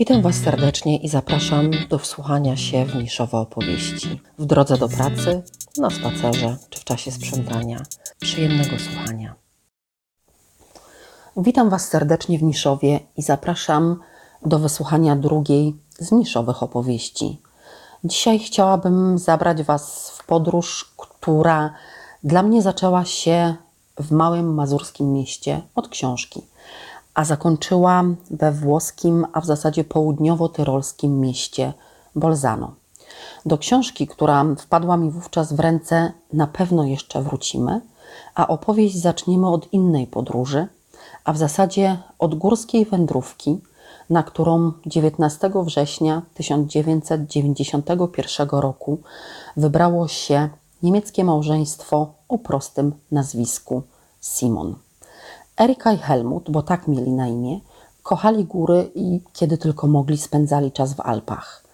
Witam Was serdecznie i zapraszam do wsłuchania się w niszowe opowieści. W drodze do pracy, na spacerze czy w czasie sprzątania. Przyjemnego słuchania. Witam Was serdecznie w Niszowie i zapraszam do wysłuchania drugiej z niszowych opowieści. Dzisiaj chciałabym zabrać Was w podróż, która dla mnie zaczęła się w małym mazurskim mieście od książki a zakończyła we włoskim, a w zasadzie południowo-tyrolskim mieście Bolzano. Do książki, która wpadła mi wówczas w ręce, na pewno jeszcze wrócimy, a opowieść zaczniemy od innej podróży, a w zasadzie od górskiej wędrówki, na którą 19 września 1991 roku wybrało się niemieckie małżeństwo o prostym nazwisku Simon. Erika i Helmut, bo tak mieli na imię, kochali góry i kiedy tylko mogli spędzali czas w Alpach.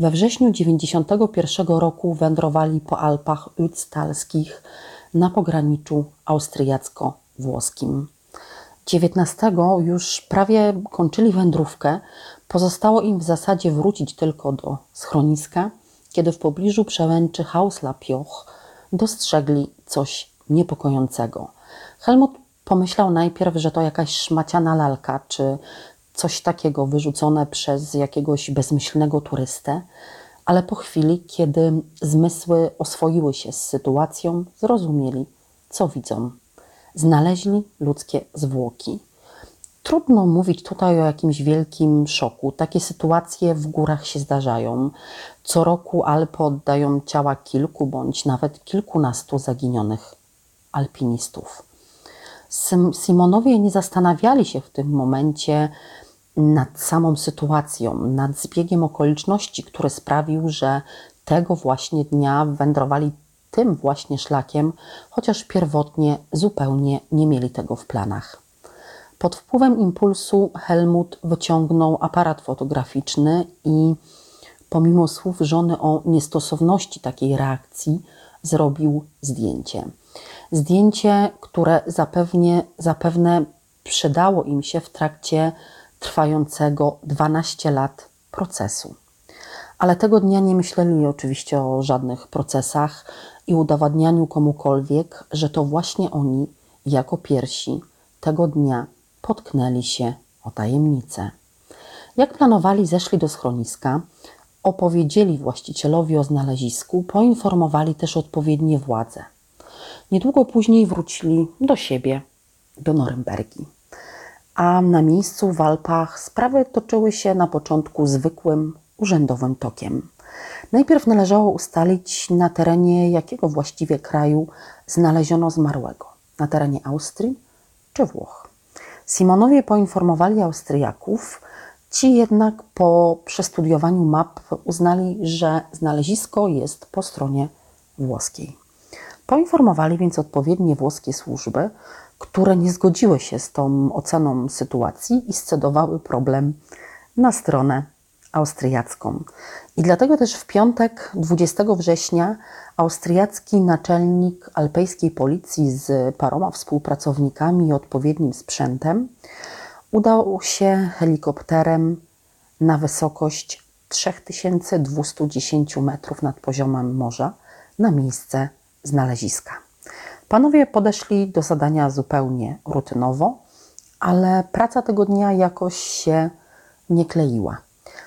We wrześniu 1991 roku wędrowali po Alpach Utztalskich na pograniczu austriacko-włoskim. 19 już prawie kończyli wędrówkę, pozostało im w zasadzie wrócić tylko do schroniska, kiedy w pobliżu przełęczy Hausla Pioch dostrzegli coś niepokojącego. Helmut Pomyślał najpierw, że to jakaś szmaciana lalka, czy coś takiego wyrzucone przez jakiegoś bezmyślnego turystę, ale po chwili, kiedy zmysły oswoiły się z sytuacją, zrozumieli, co widzą. Znaleźli ludzkie zwłoki. Trudno mówić tutaj o jakimś wielkim szoku. Takie sytuacje w górach się zdarzają. Co roku Alpy oddają ciała kilku bądź nawet kilkunastu zaginionych alpinistów. Simonowie nie zastanawiali się w tym momencie nad samą sytuacją, nad zbiegiem okoliczności, który sprawił, że tego właśnie dnia wędrowali tym właśnie szlakiem, chociaż pierwotnie zupełnie nie mieli tego w planach. Pod wpływem impulsu Helmut wyciągnął aparat fotograficzny i pomimo słów żony o niestosowności takiej reakcji, zrobił zdjęcie. Zdjęcie, które zapewnie, zapewne przydało im się w trakcie trwającego 12 lat procesu. Ale tego dnia nie myśleli oczywiście o żadnych procesach i udowadnianiu komukolwiek, że to właśnie oni, jako pierwsi, tego dnia potknęli się o tajemnicę. Jak planowali, zeszli do schroniska, opowiedzieli właścicielowi o znalezisku, poinformowali też odpowiednie władze. Niedługo później wrócili do siebie, do Norymbergi. A na miejscu w Alpach sprawy toczyły się na początku zwykłym, urzędowym tokiem. Najpierw należało ustalić, na terenie jakiego właściwie kraju znaleziono zmarłego na terenie Austrii czy Włoch. Simonowie poinformowali Austriaków, ci jednak po przestudiowaniu map uznali, że znalezisko jest po stronie włoskiej. Poinformowali więc odpowiednie włoskie służby, które nie zgodziły się z tą oceną sytuacji i scedowały problem na stronę austriacką. I dlatego też w piątek 20 września austriacki naczelnik alpejskiej policji z paroma współpracownikami i odpowiednim sprzętem udał się helikopterem na wysokość 3210 metrów nad poziomem morza na miejsce znaleziska. Panowie podeszli do zadania zupełnie rutynowo, ale praca tego dnia jakoś się nie kleiła.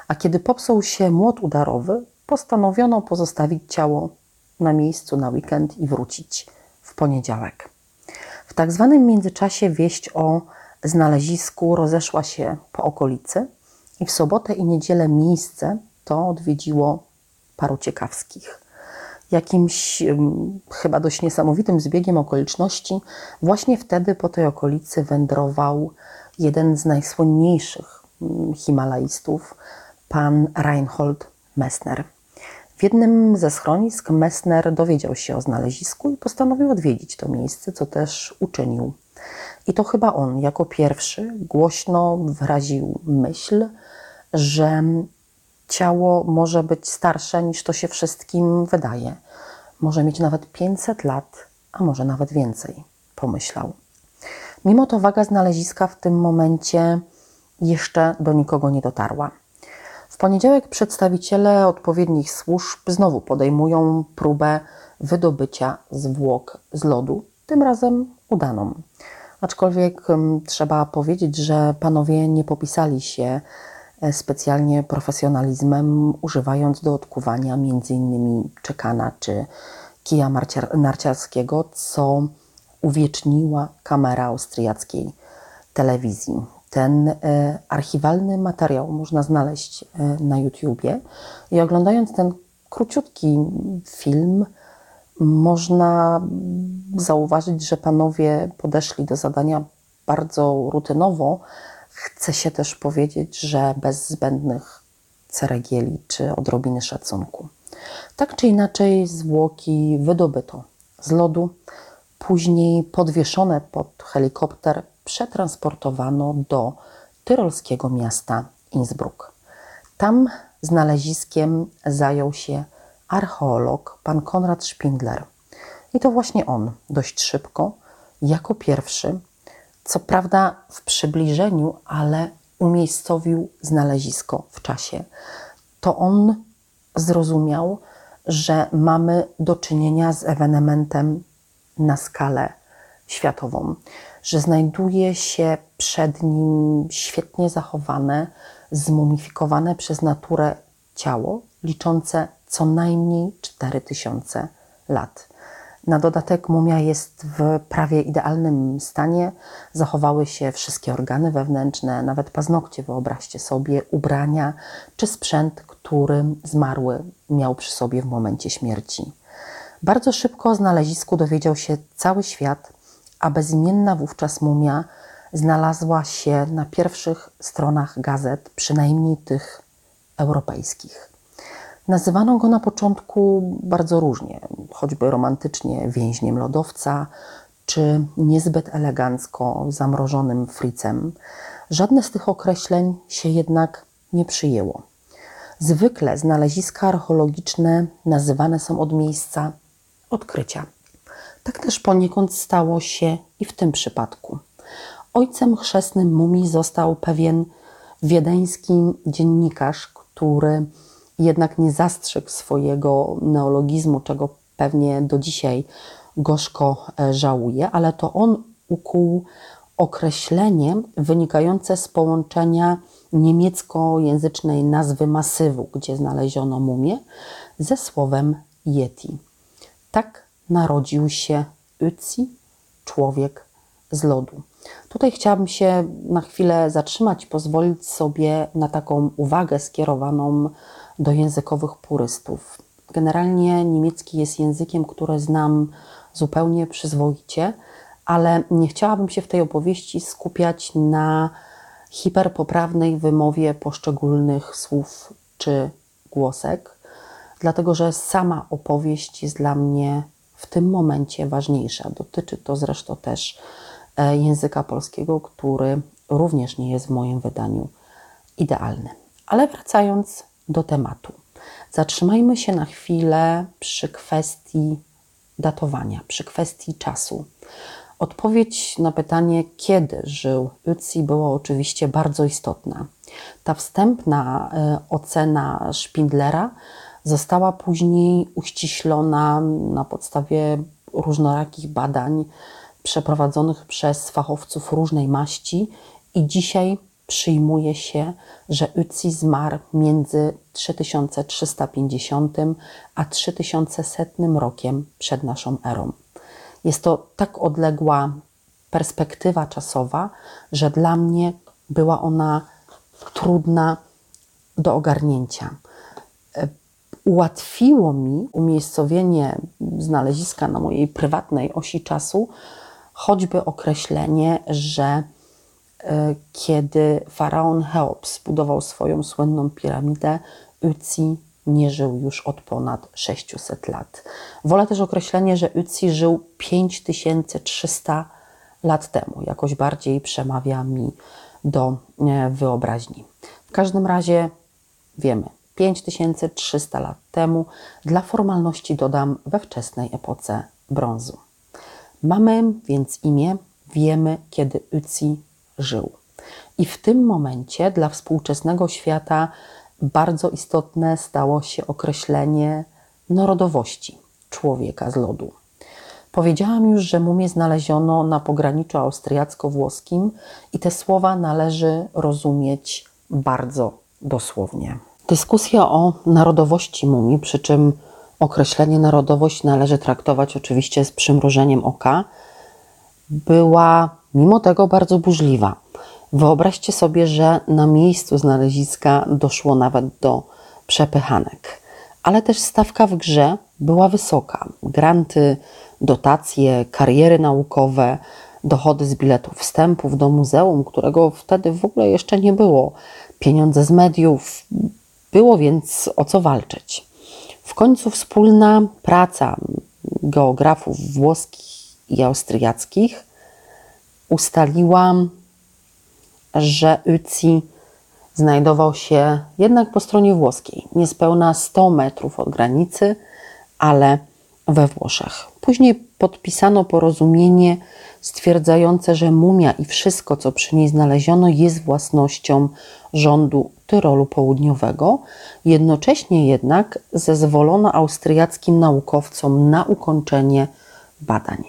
A kiedy popsuł się młot udarowy, postanowiono pozostawić ciało na miejscu na weekend i wrócić w poniedziałek. W tak zwanym międzyczasie wieść o znalezisku rozeszła się po okolicy i w sobotę i niedzielę miejsce to odwiedziło paru ciekawskich jakimś chyba dość niesamowitym zbiegiem okoliczności, właśnie wtedy po tej okolicy wędrował jeden z najsłynniejszych Himalajstów, pan Reinhold Messner. W jednym ze schronisk Messner dowiedział się o znalezisku i postanowił odwiedzić to miejsce, co też uczynił. I to chyba on jako pierwszy głośno wyraził myśl, że ciało może być starsze niż to się wszystkim wydaje. Może mieć nawet 500 lat, a może nawet więcej, pomyślał. Mimo to waga znaleziska w tym momencie jeszcze do nikogo nie dotarła. poniedziałek przedstawiciele odpowiednich służb znowu podejmują próbę wydobycia zwłok z lodu, tym razem udaną. Aczkolwiek um, trzeba powiedzieć, że panowie nie popisali się specjalnie profesjonalizmem, używając do odkuwania m.in. czekana czy kija narciarskiego, co uwieczniła kamera austriackiej telewizji. Ten e, archiwalny materiał można znaleźć e, na YouTubie i oglądając ten króciutki film, można zauważyć, że panowie podeszli do zadania bardzo rutynowo. Chce się też powiedzieć, że bez zbędnych ceregieli czy odrobiny szacunku. Tak czy inaczej, zwłoki wydobyto z lodu, później podwieszone pod helikopter przetransportowano do tyrolskiego miasta Innsbruck. Tam znaleziskiem zajął się archeolog pan Konrad Spindler. I to właśnie on dość szybko, jako pierwszy, co prawda w przybliżeniu, ale umiejscowił znalezisko w czasie. To on zrozumiał, że mamy do czynienia z ewenementem na skalę światową, że znajduje się przed nim świetnie zachowane, zmumifikowane przez naturę ciało, liczące co najmniej 4000 lat. Na dodatek mumia jest w prawie idealnym stanie. Zachowały się wszystkie organy wewnętrzne, nawet paznokcie, wyobraźcie sobie, ubrania czy sprzęt, który zmarły miał przy sobie w momencie śmierci. Bardzo szybko o znalezisku dowiedział się cały świat, a bezimienna wówczas mumia znalazła się na pierwszych stronach gazet, przynajmniej tych europejskich. Nazywano go na początku bardzo różnie, choćby romantycznie więźniem lodowca, czy niezbyt elegancko zamrożonym fricem. Żadne z tych określeń się jednak nie przyjęło. Zwykle znaleziska archeologiczne nazywane są od miejsca odkrycia. Tak też poniekąd stało się i w tym przypadku. Ojcem chrzestnym mumii został pewien wiedeński dziennikarz, który jednak nie zastrzegł swojego neologizmu, czego pewnie do dzisiaj gorzko e, żałuje, ale to on ukuł określenie wynikające z połączenia niemieckojęzycznej nazwy masywu, gdzie znaleziono mumię, ze słowem Yeti. Tak narodził się Ytzi, człowiek z lodu. Tutaj chciałabym się na chwilę zatrzymać, pozwolić sobie na taką uwagę skierowaną do językowych purystów. Generalnie niemiecki jest językiem, który znam zupełnie przyzwoicie, ale nie chciałabym się w tej opowieści skupiać na hiperpoprawnej wymowie poszczególnych słów czy głosek, dlatego że sama opowieść jest dla mnie w tym momencie ważniejsza. Dotyczy to zresztą też e, języka polskiego, który również nie jest w moim wydaniu idealny. Ale wracając do tematu. Zatrzymajmy się na chwilę przy kwestii datowania, przy kwestii czasu. Odpowiedź na pytanie, kiedy żył Ötzi, była oczywiście bardzo istotna. Ta wstępna e, ocena Spindlera została później uściślona na podstawie różnorakich badań przeprowadzonych przez fachowców różnej maści i dzisiaj przyjmuje się, że Uzi zmarł między 3350 a 3100 rokiem przed naszą erą. Jest to tak odległa perspektywa czasowa, że dla mnie była ona trudna do ogarnięcia. Ułatwiło mi umiejscowienie znaleziska na mojej prywatnej osi czasu, choćby określenie, że kiedy faraon Cheops budował swoją słynną piramidę, Uzi nie żył już od ponad 600 lat. Wolę też określenie, że Uzi żył 5300 lat temu. Jakoś bardziej przemawia mi do e, wyobraźni. W każdym razie wiemy, 5300 lat temu, dla formalności dodam we wczesnej epoce brązu. Mamy więc imię, wiemy, kiedy Uzi żył. I w tym momencie dla współczesnego świata bardzo istotne stało się określenie narodowości człowieka z lodu. Powiedziałam już, że mumię znaleziono na pograniczu austriacko-włoskim i te słowa należy rozumieć bardzo dosłownie. Dyskusja o narodowości mumii, przy czym określenie narodowość należy traktować oczywiście z przymrużeniem oka, była mimo tego bardzo burzliwa. Wyobraźcie sobie, że na miejscu znaleziska doszło nawet do przepychanek, ale też stawka w grze była wysoka. Granty, dotacje, kariery naukowe, dochody z biletów wstępów do muzeum, którego wtedy w ogóle jeszcze nie było, pieniądze z mediów. Było więc o co walczyć. W końcu wspólna praca geografów włoskich i austriackich ustaliła, że Uzi znajdował się jednak po stronie włoskiej, niespełna 100 metrów od granicy, ale we Włoszech. Później podpisano porozumienie stwierdzające, że mumia i wszystko, co przy niej znaleziono, jest własnością rządu Tyrolu Południowego. Jednocześnie jednak zezwolono austriackim naukowcom na ukończenie badań.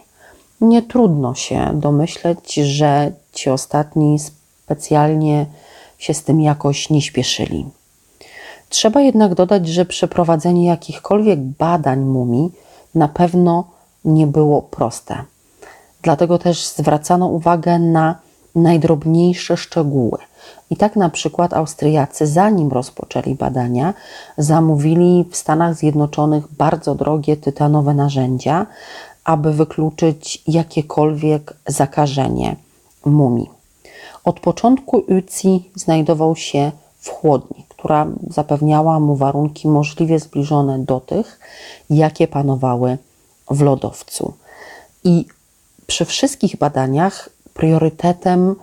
Nie trudno się domyśleć, że ci ostatni specjalnie się z tym jakoś nie śpieszyli. Trzeba jednak dodać, że przeprowadzenie jakichkolwiek badań mumii na pewno nie było proste. Dlatego też zwracano uwagę na najdrobniejsze szczegóły. I tak na przykład Austriacy, zanim rozpoczęli badania, zamówili w Stanach Zjednoczonych bardzo drogie tytanowe narzędzia, aby wykluczyć jakiekolwiek zakażenie mumii. Od początku Uzi znajdował się w chłodni, która zapewniała mu warunki możliwie zbliżone do tych, jakie panowały w lodowcu. I przy wszystkich badaniach priorytetem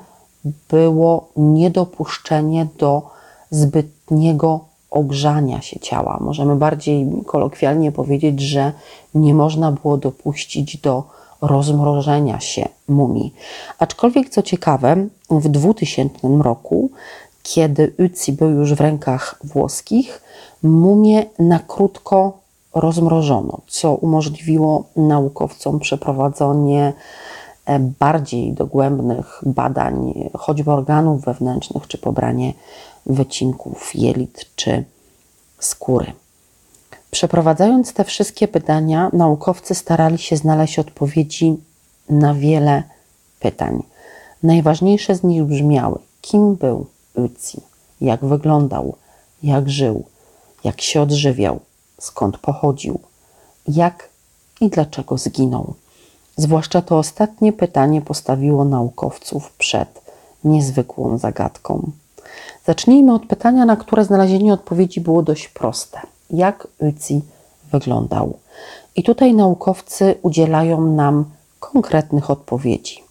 było niedopuszczenie do zbytniego ogrzania się ciała. Możemy bardziej kolokwialnie powiedzieć, że nie można było dopuścić do rozmrożenia się mumii. Aczkolwiek, co ciekawe, w 2000 roku, kiedy Uzi był już w rękach włoskich, mumię na krótko rozmrożono, co umożliwiło naukowcom przeprowadzenie e, bardziej dogłębnych badań, choćby organów wewnętrznych, czy pobranie wycinków jelit czy skóry. Przeprowadzając te wszystkie badania, naukowcy starali się znaleźć odpowiedzi na wiele pytań. Najważniejsze z nich brzmiały: kim był Uzi, jak wyglądał, jak żył, jak się odżywiał, skąd pochodził, jak i dlaczego zginął. Zwłaszcza to ostatnie pytanie postawiło naukowców przed niezwykłą zagadką. Zacznijmy od pytania, na które znalezienie odpowiedzi było dość proste. Jak Uzi wyglądał? I tutaj naukowcy udzielają nam konkretnych odpowiedzi.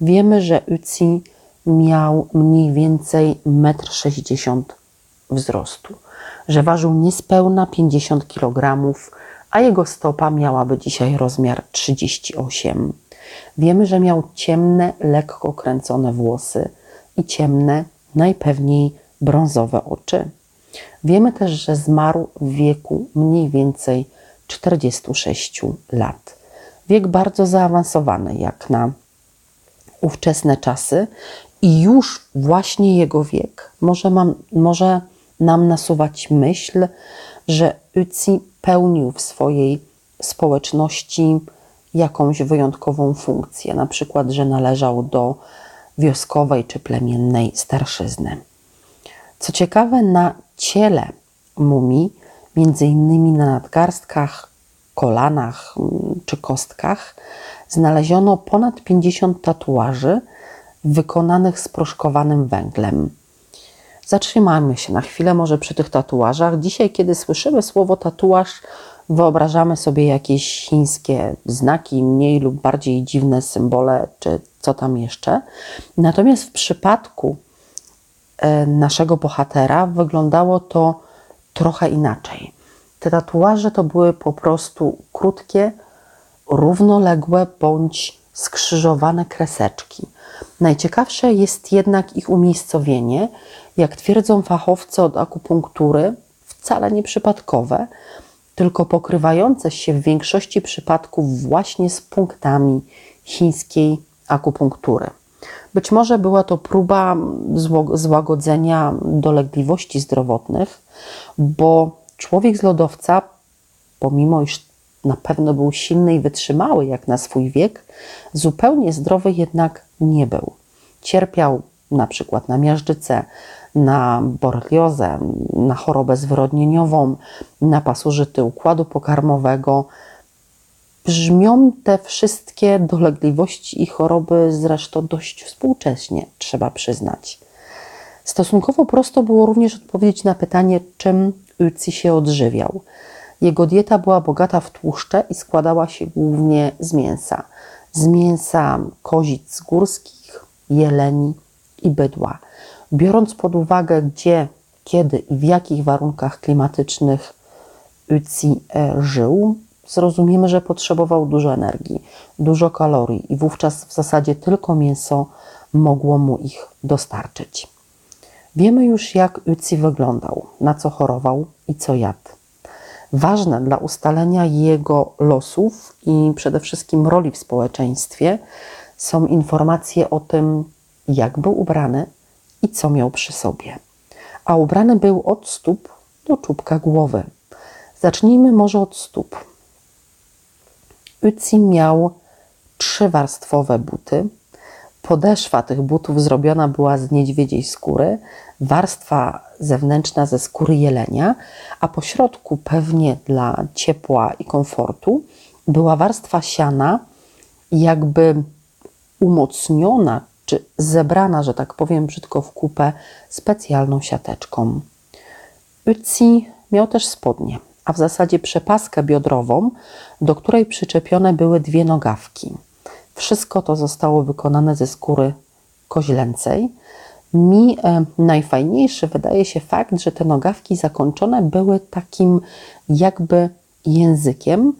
Wiemy, że Uzi miał mniej więcej 1,60 m wzrostu, że ważył niespełna 50 kg, a jego stopa miałaby dzisiaj rozmiar 38. Wiemy, że miał ciemne, lekko kręcone włosy i ciemne, najpewniej brązowe oczy. Wiemy też, że zmarł w wieku mniej więcej 46 lat. Wiek bardzo zaawansowany, jak na ówczesne czasy, i już właśnie jego wiek może, mam, może nam nasuwać myśl, że Uzi pełnił w swojej społeczności jakąś wyjątkową funkcję, na przykład, że należał do wioskowej czy plemiennej starszyzny. Co ciekawe, na ciele mumii, między innymi na nadgarstkach, kolanach mm, czy kostkach, znaleziono ponad 50 tatuaży wykonanych z proszkowanym węglem. Zatrzymajmy się na chwilę może przy tych tatuażach. Dzisiaj, kiedy słyszymy słowo tatuaż, wyobrażamy sobie jakieś chińskie znaki, mniej lub bardziej dziwne symbole, czy co tam jeszcze. Natomiast w przypadku e, naszego bohatera wyglądało to trochę inaczej. Te tatuaże to były po prostu krótkie, równoległe bądź skrzyżowane kreseczki. Najciekawsze jest jednak ich umiejscowienie jak twierdzą fachowcy od akupunktury, wcale nie przypadkowe, tylko pokrywające się w większości przypadków właśnie z punktami chińskiej akupunktury. Być może była to próba złagodzenia dolegliwości zdrowotnych, bo człowiek z lodowca, pomimo iż na pewno był silny i wytrzymały jak na swój wiek, zupełnie zdrowy jednak nie był. Cierpiał na przykład na miażdżycę, na boreliozę, na chorobę zwyrodnieniową, na pasożyty układu pokarmowego. Brzmią te wszystkie dolegliwości i choroby zresztą dość współcześnie, trzeba przyznać. Stosunkowo prosto było również odpowiedzieć na pytanie, czym Uzi się odżywiał. Jego dieta była bogata w tłuszcze i składała się głównie z mięsa. Z mięsa kozic górskich, jeleni i bydła. Biorąc pod uwagę, gdzie, kiedy i w jakich warunkach klimatycznych Uzi e, żył, zrozumiemy, że potrzebował dużo energii, dużo kalorii i wówczas w zasadzie tylko mięso mogło mu ich dostarczyć. Wiemy już, jak Uzi wyglądał, na co chorował i co jadł. Ważne dla ustalenia jego losów i przede wszystkim roli w społeczeństwie są informacje o tym, jak był ubrany i co miał przy sobie. A ubrany był od stóp do czubka głowy. Zacznijmy może od stóp. Uzi miał trzywarstwowe buty. Podeszwa tych butów zrobiona była z niedźwiedziej skóry, warstwa zewnętrzna ze skóry jelenia, a po środku, pewnie dla ciepła i komfortu, była warstwa siana, jakby umocniona czy zebrana, że tak powiem brzydko w kupę, specjalną siateczką. Uzi miał też spodnie, a w zasadzie przepaskę biodrową, do której przyczepione były dwie nogawki. Wszystko to zostało wykonane ze skóry koźlęcej. Mi e, najfajniejszy wydaje się fakt, że te nogawki zakończone były takim jakby językiem,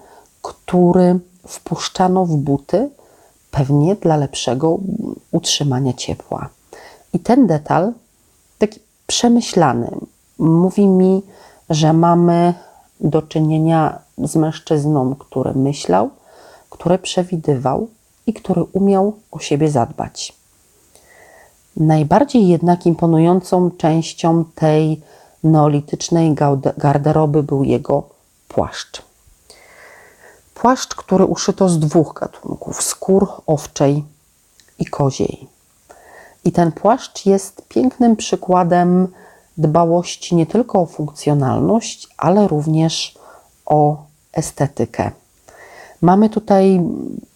który wpuszczano w buty, pewnie dla lepszego utrzymania ciepła. I ten detal, taki przemyślany, mówi mi, że mamy do czynienia z mężczyzną, który myślał, który przewidywał i który umiał o siebie zadbać. Najbardziej jednak imponującą częścią tej neolitycznej garderoby był jego płaszcz. Płaszcz, który uszyto z dwóch gatunków skór owczej i koziej. I ten płaszcz jest pięknym przykładem dbałości nie tylko o funkcjonalność, ale również o estetykę. Mamy tutaj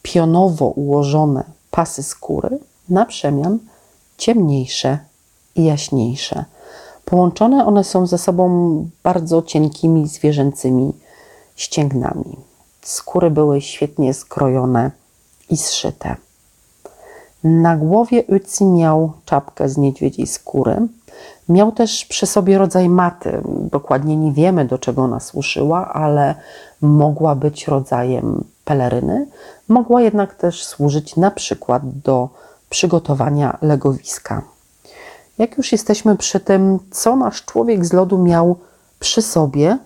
pionowo ułożone pasy skóry, na przemian ciemniejsze i jaśniejsze. Połączone one są ze sobą bardzo cienkimi zwierzęcymi ścięgnami. Skóry były świetnie skrojone i zszyte. Na głowie Uzi miał czapkę z niedźwiedziej skóry. Miał też przy sobie rodzaj maty. Dokładnie nie wiemy, do czego ona służyła, ale mogła być rodzajem peleryny. Mogła jednak też służyć na przykład do przygotowania legowiska. Jak już jesteśmy przy tym, co nasz człowiek z lodu miał przy sobie,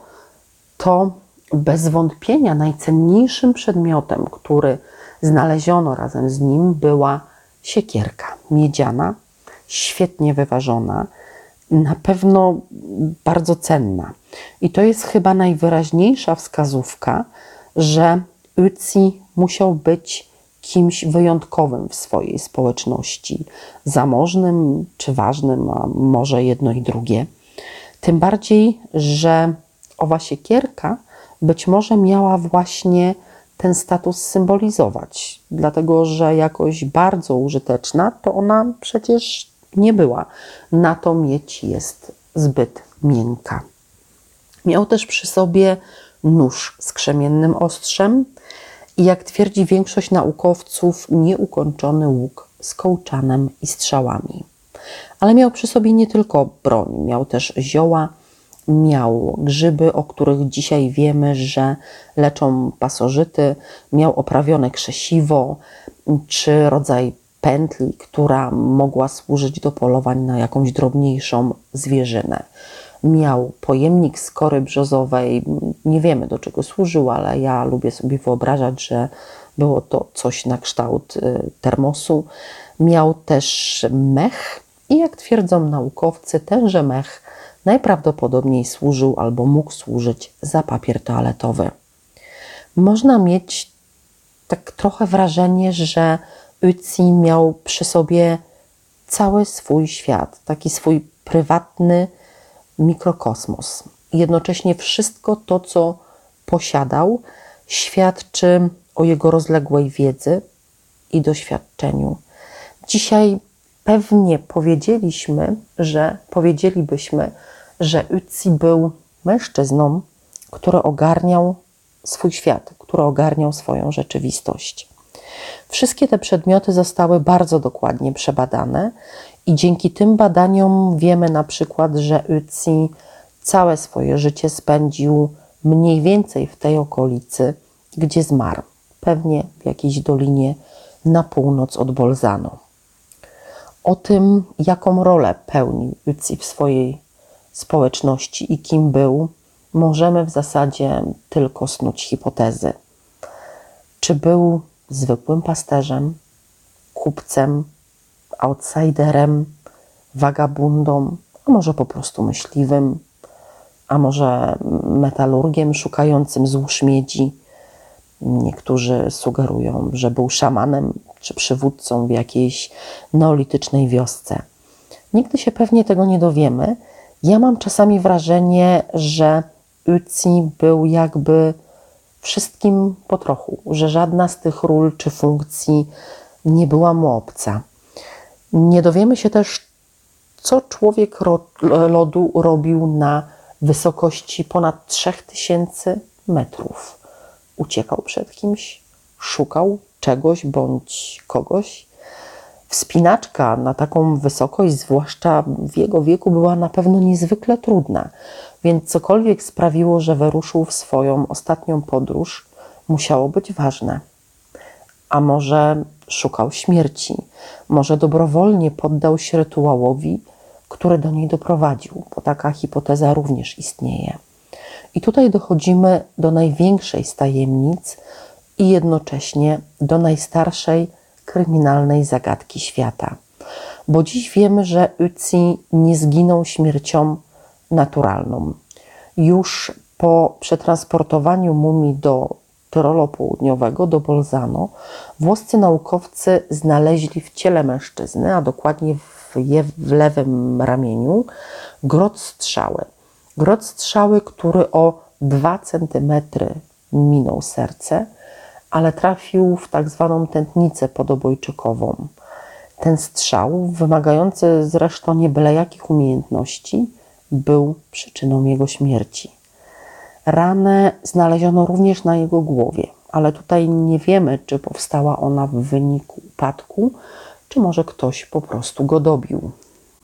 to bez wątpienia najcenniejszym przedmiotem, który znaleziono razem z nim, była siekierka miedziana, świetnie wyważona, na pewno bardzo cenna. I to jest chyba najwyraźniejsza wskazówka, że Uzi musiał być kimś wyjątkowym w swojej społeczności, zamożnym czy ważnym, a może jedno i drugie. Tym bardziej, że owa siekierka być może miała właśnie ten status symbolizować, dlatego że jakoś bardzo użyteczna to ona przecież nie była. Na to mieć jest zbyt miękka. Miał też przy sobie nóż z krzemiennym ostrzem i jak twierdzi większość naukowców, nieukończony łuk z kołczanem i strzałami. Ale miał przy sobie nie tylko broń, miał też zioła, miał grzyby, o których dzisiaj wiemy, że leczą pasożyty, miał oprawione krzesiwo czy rodzaj pętli, która mogła służyć do polowań na jakąś drobniejszą zwierzynę. Miał pojemnik z kory brzozowej, nie wiemy do czego służył, ale ja lubię sobie wyobrażać, że było to coś na kształt y, termosu. Miał też mech i jak twierdzą naukowcy, tenże mech najprawdopodobniej służył albo mógł służyć za papier toaletowy. Można mieć tak trochę wrażenie, że Uzi miał przy sobie cały swój świat, taki swój prywatny mikrokosmos. Jednocześnie wszystko to, co posiadał, świadczy o jego rozległej wiedzy i doświadczeniu. Dzisiaj pewnie powiedzieliśmy, że powiedzielibyśmy, że Uzi był mężczyzną, który ogarniał swój świat, który ogarniał swoją rzeczywistość. Wszystkie te przedmioty zostały bardzo dokładnie przebadane i dzięki tym badaniom wiemy na przykład, że Uzi całe swoje życie spędził mniej więcej w tej okolicy, gdzie zmarł, pewnie w jakiejś dolinie na północ od Bolzano. O tym, jaką rolę pełnił Uzi w swojej społeczności i kim był, możemy w zasadzie tylko snuć hipotezy. Czy był zwykłym pasterzem, kupcem, outsiderem, wagabundą, a może po prostu myśliwym, a może metalurgiem szukającym złóż miedzi. Niektórzy sugerują, że był szamanem czy przywódcą w jakiejś neolitycznej wiosce. Nigdy się pewnie tego nie dowiemy. Ja mam czasami wrażenie, że Uzi był jakby wszystkim po trochu, że żadna z tych ról czy funkcji nie była mu obca. Nie dowiemy się też, co człowiek lodu robił na wysokości ponad 3000 metrów. Uciekał przed kimś, szukał czegoś bądź kogoś. Wspinaczka na taką wysokość, zwłaszcza w jego wieku, była na pewno niezwykle trudna, więc cokolwiek sprawiło, że wyruszył w swoją ostatnią podróż, musiało być ważne. A może szukał śmierci, może dobrowolnie poddał się rytuałowi, który do niej doprowadził, bo taka hipoteza również istnieje. I tutaj dochodzimy do największej z tajemnic i jednocześnie do najstarszej kryminalnej zagadki świata. Bo dziś wiemy, że Uzi nie zginął śmiercią naturalną. Już po przetransportowaniu mumii do Tyrolu Południowego, do Bolzano, włoscy naukowcy znaleźli w ciele mężczyzny, a dokładnie w, w lewym ramieniu, grot strzały. Grot strzały, który o 2 cm minął serce, ale trafił w tak zwaną tętnicę podobojczykową. Ten strzał, wymagający zresztą nie byle jakich umiejętności, był przyczyną jego śmierci. Ranę znaleziono również na jego głowie, ale tutaj nie wiemy, czy powstała ona w wyniku upadku, czy może ktoś po prostu go dobił.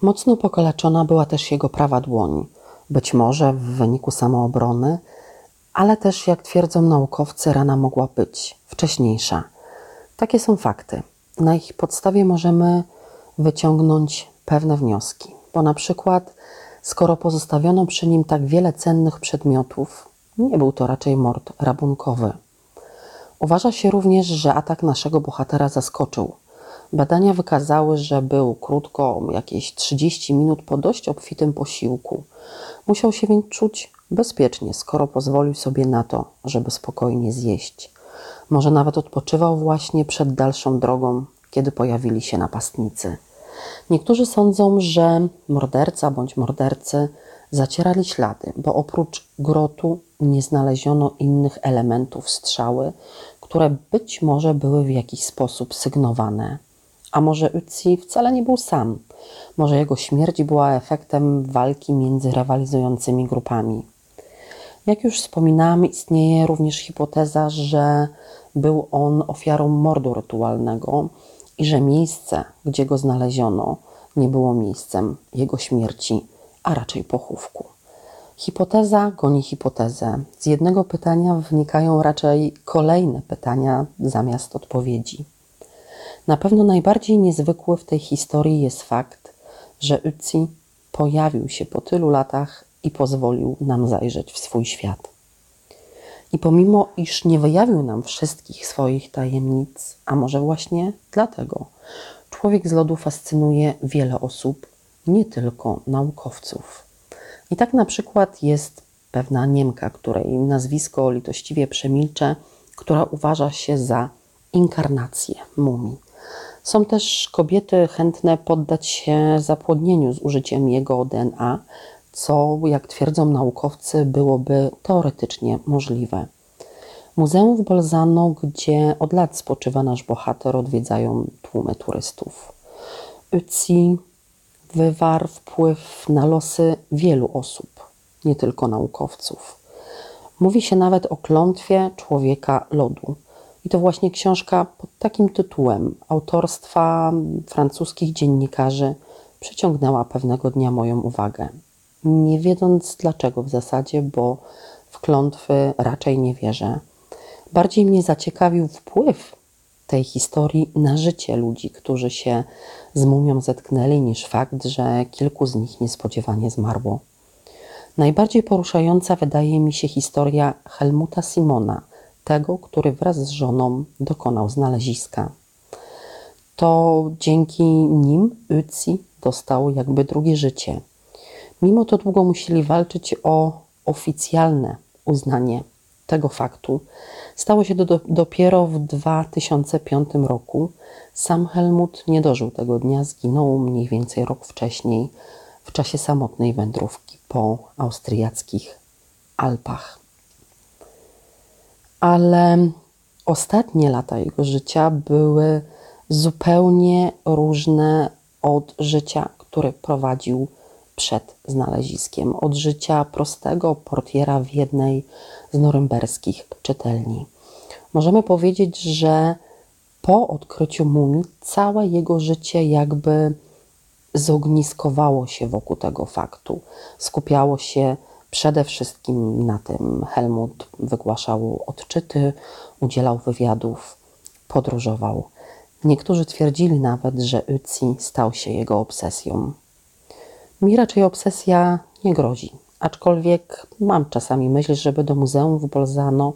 Mocno pokaleczona była też jego prawa dłoń, być może w wyniku samoobrony, ale też, jak twierdzą naukowcy, rana mogła być wcześniejsza. Takie są fakty. Na ich podstawie możemy wyciągnąć pewne wnioski, bo na przykład, skoro pozostawiono przy nim tak wiele cennych przedmiotów, nie był to raczej mord rabunkowy. Uważa się również, że atak naszego bohatera zaskoczył. Badania wykazały, że był krótko, jakieś 30 minut po dość obfitym posiłku. Musiał się więc czuć bezpiecznie, skoro pozwolił sobie na to, żeby spokojnie zjeść. Może nawet odpoczywał właśnie przed dalszą drogą, kiedy pojawili się napastnicy. Niektórzy sądzą, że morderca bądź mordercy zacierali ślady, bo oprócz grotu nie znaleziono innych elementów strzały, które być może były w jakiś sposób sygnowane. A może Uzi wcale nie był sam. Może jego śmierć była efektem walki między rywalizującymi grupami. Jak już wspominałam, istnieje również hipoteza, że był on ofiarą mordu rytualnego i że miejsce, gdzie go znaleziono, nie było miejscem jego śmierci, a raczej pochówku. Hipoteza goni hipotezę. Z jednego pytania wnikają raczej kolejne pytania zamiast odpowiedzi. Na pewno najbardziej niezwykły w tej historii jest fakt, że Ötzi pojawił się po tylu latach i pozwolił nam zajrzeć w swój świat. I pomimo, iż nie wyjawił nam wszystkich swoich tajemnic, a może właśnie dlatego, człowiek z lodu fascynuje wiele osób, nie tylko naukowców. I tak na przykład jest pewna Niemka, której nazwisko litościwie przemilczę, która uważa się za inkarnację mumii. Są też kobiety chętne poddać się zapłodnieniu z użyciem jego DNA, co, jak twierdzą naukowcy, byłoby teoretycznie możliwe. Muzeum w Bolzano, gdzie od lat spoczywa nasz bohater, odwiedzają tłumy turystów. Ötzi wywarł wpływ na losy wielu osób, nie tylko naukowców. Mówi się nawet o klątwie człowieka lodu. I to właśnie książka pod takim tytułem autorstwa francuskich dziennikarzy przyciągnęła pewnego dnia moją uwagę. Nie wiedząc dlaczego w zasadzie, bo w klątwy raczej nie wierzę. Bardziej mnie zaciekawił wpływ tej historii na życie ludzi, którzy się z mumią zetknęli, niż fakt, że kilku z nich niespodziewanie zmarło. Najbardziej poruszająca wydaje mi się historia Helmuta Simona, tego, który wraz z żoną dokonał znaleziska. To dzięki nim Ötzi dostał jakby drugie życie. Mimo to długo musieli walczyć o oficjalne uznanie tego faktu. Stało się to do, dopiero w 2005 roku. Sam Helmut nie dożył tego dnia, zginął mniej więcej rok wcześniej w czasie samotnej wędrówki po austriackich Alpach. Ale ostatnie lata jego życia były zupełnie różne od życia, które prowadził przed znaleziskiem, od życia prostego portiera w jednej z norymberskich czytelni. Możemy powiedzieć, że po odkryciu mumii całe jego życie jakby zogniskowało się wokół tego faktu. Skupiało się przede wszystkim na tym. Helmut wygłaszał odczyty, udzielał wywiadów, podróżował. Niektórzy twierdzili nawet, że Ötzi stał się jego obsesją. Mi raczej obsesja nie grozi, aczkolwiek mam czasami myśl, żeby do muzeum w Bolzano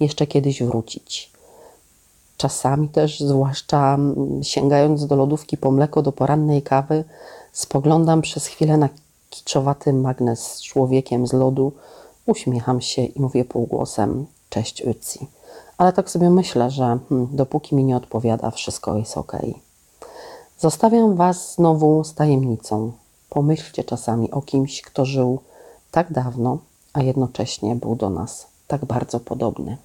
jeszcze kiedyś wrócić. Czasami też, zwłaszcza sięgając do lodówki po mleko do porannej kawy, spoglądam przez chwilę na kiczowaty magnes z człowiekiem z lodu, uśmiecham się i mówię półgłosem cześć Ötzi. Ale tak sobie myślę, że hmm, dopóki mi nie odpowiada, wszystko jest ok. Zostawiam Was znowu z tajemnicą. Pomyślcie czasami o kimś, kto żył tak dawno, a jednocześnie był do nas tak bardzo podobny.